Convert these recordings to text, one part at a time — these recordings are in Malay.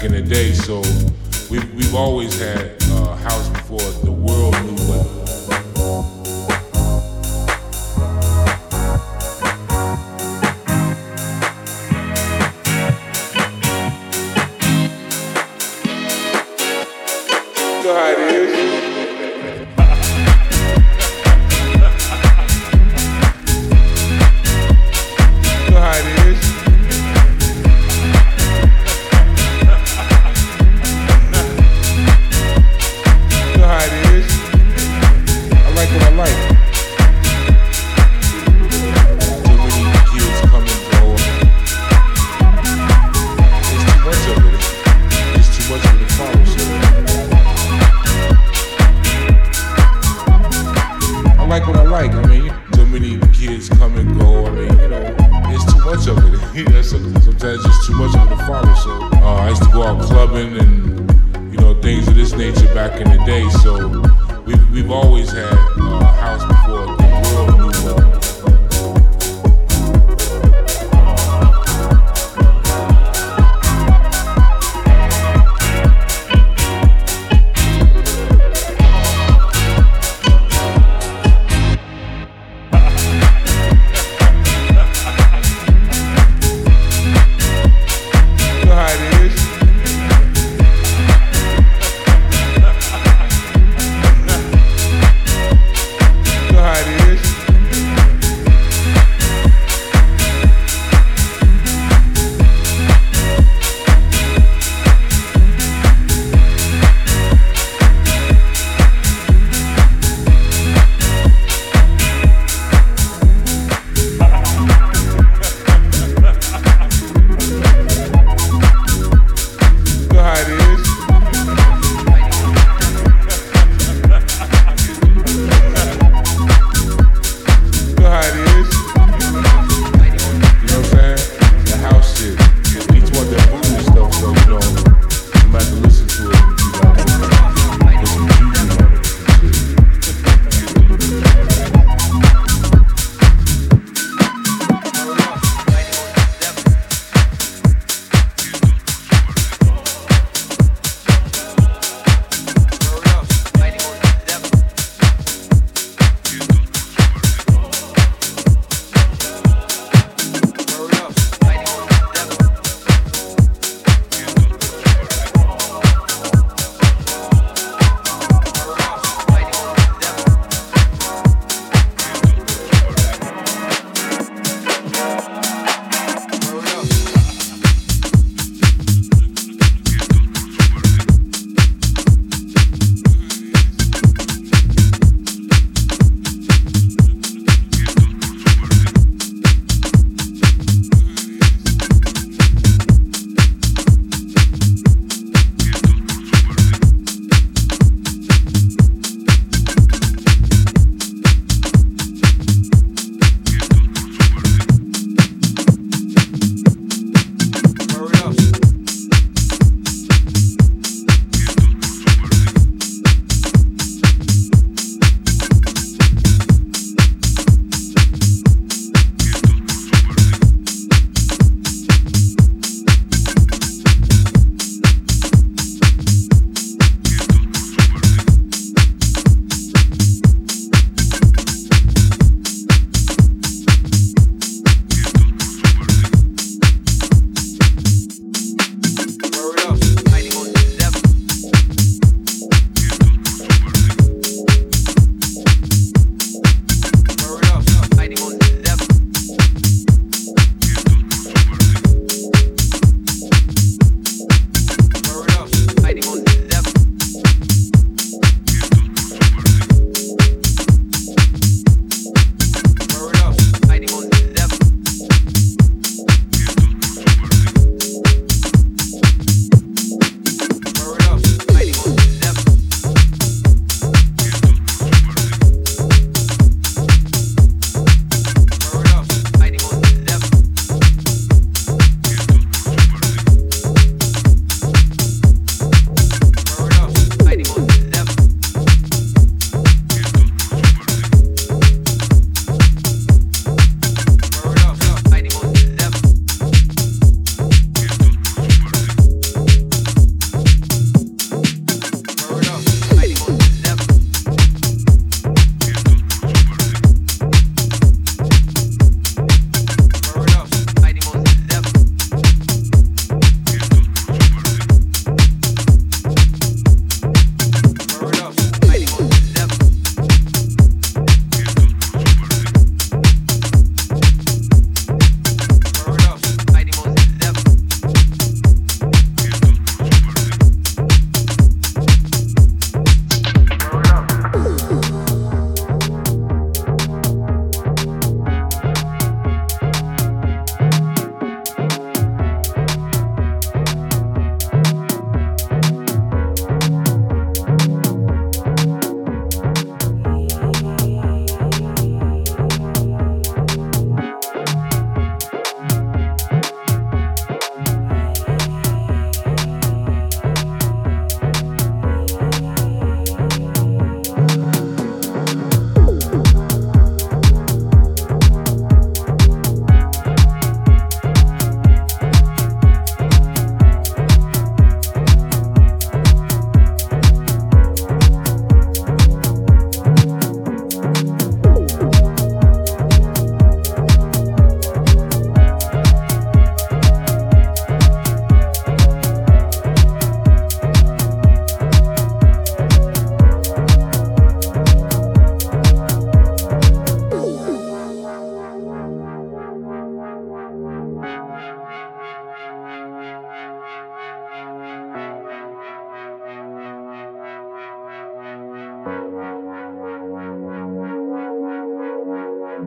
back in the day.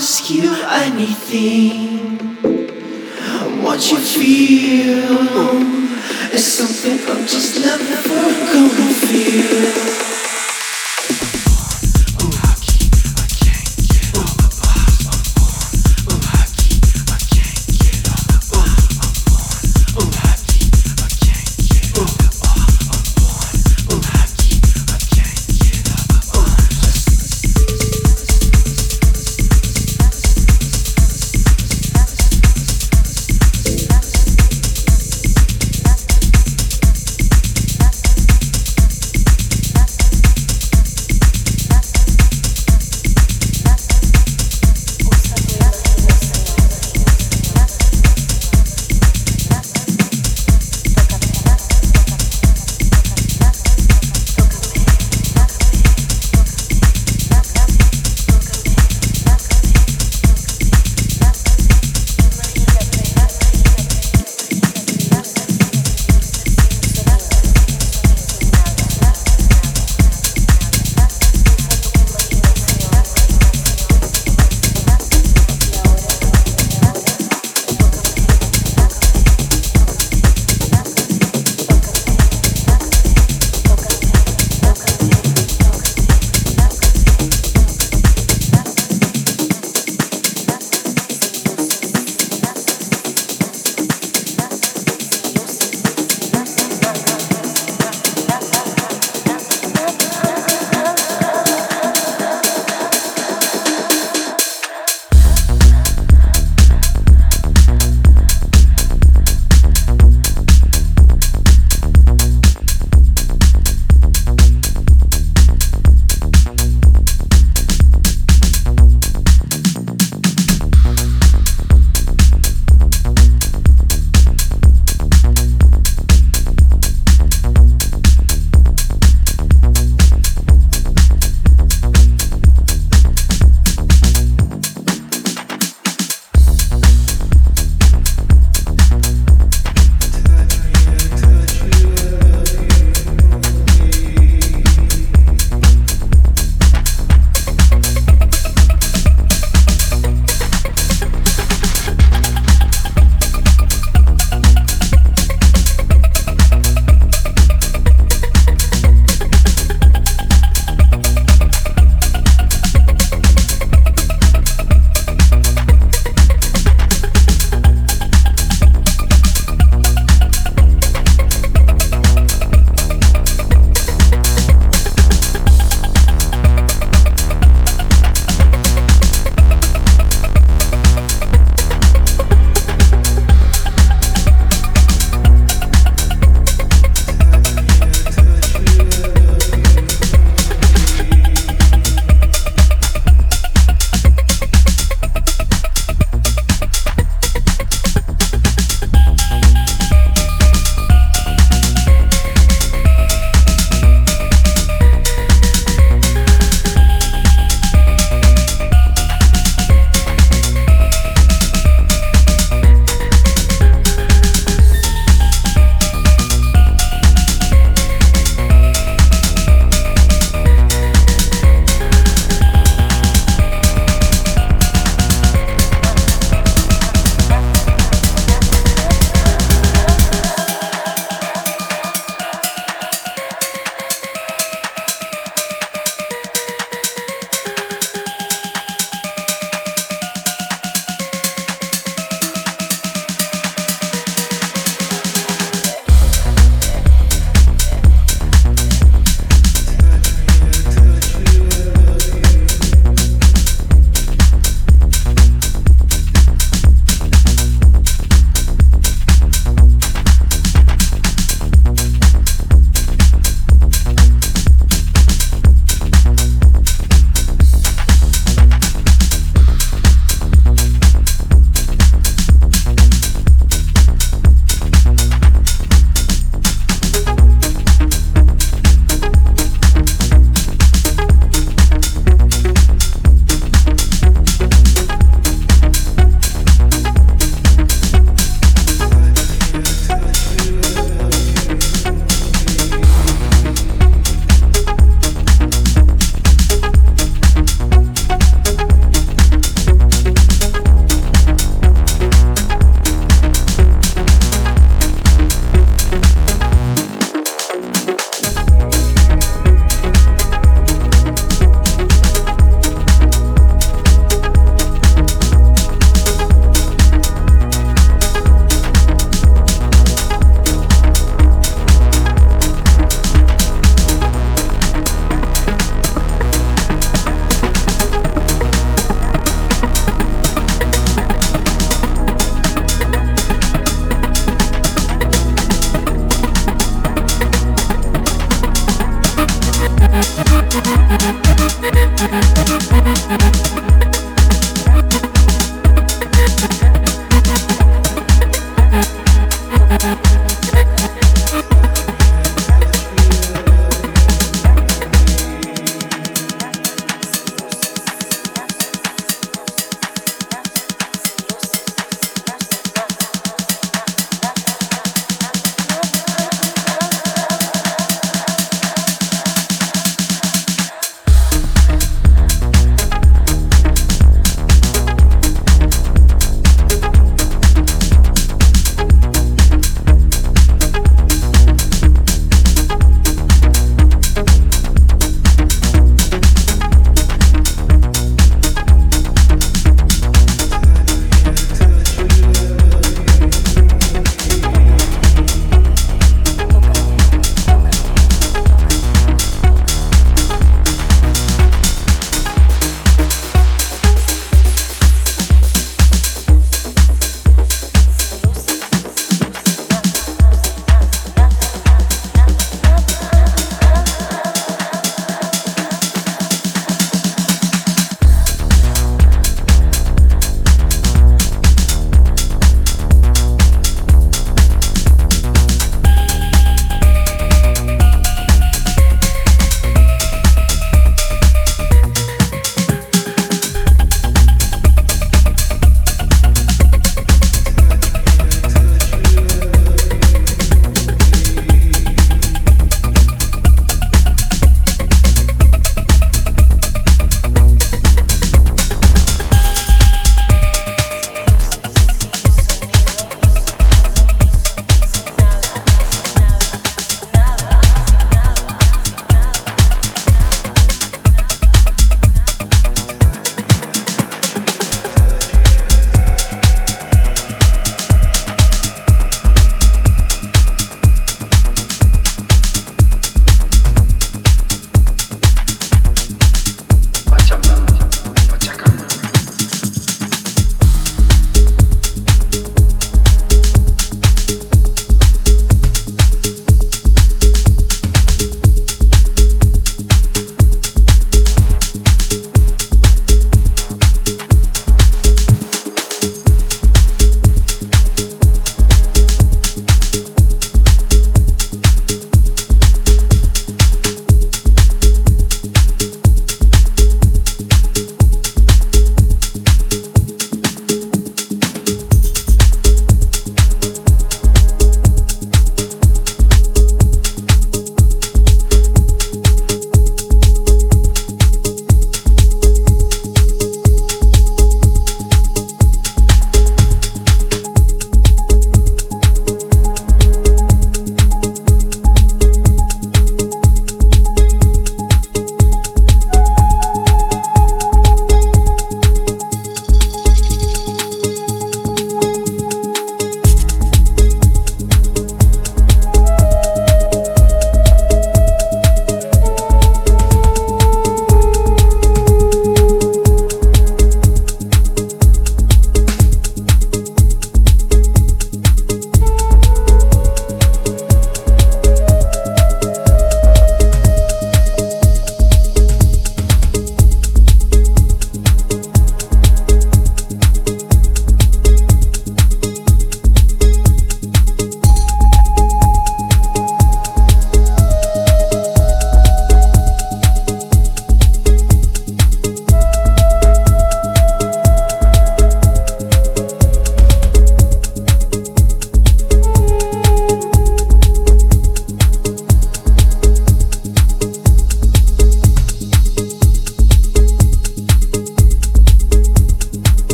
ask you anything. What you feel is something I'm just never gonna feel.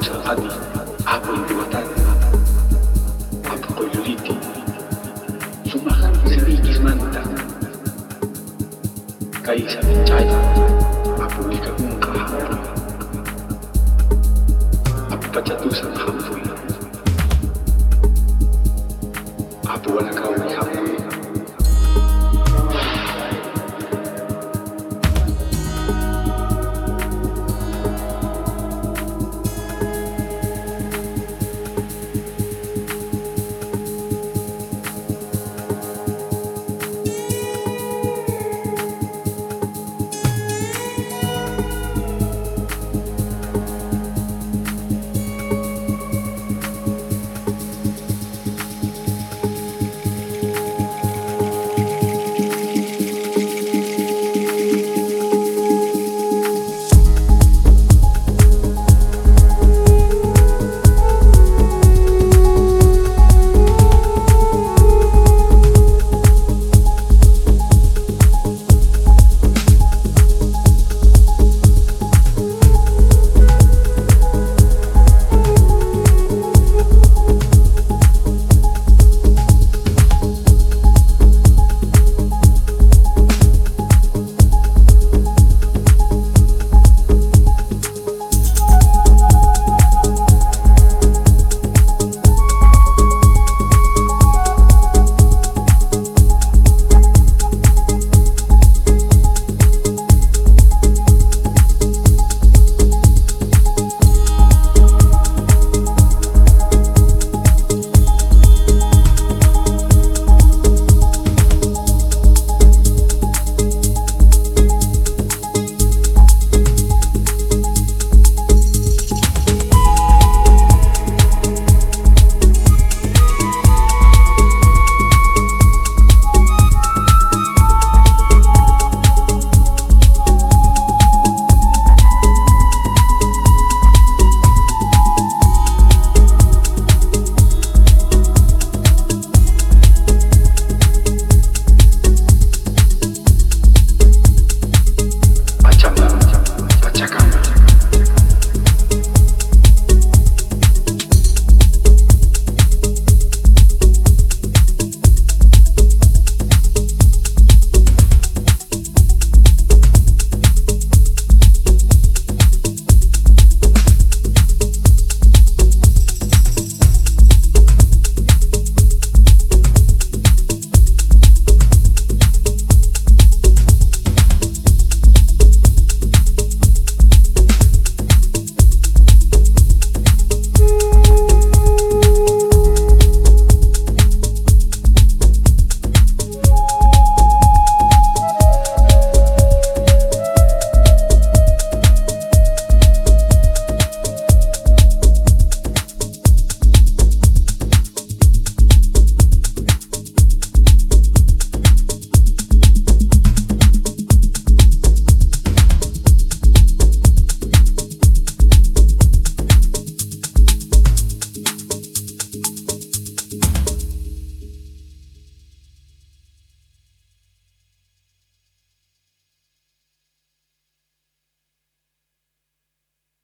nostra famiglia ha contribuito a proprio su Mahan se vi dismanta Kaisa Vichaya ha pubblicato un cahara ha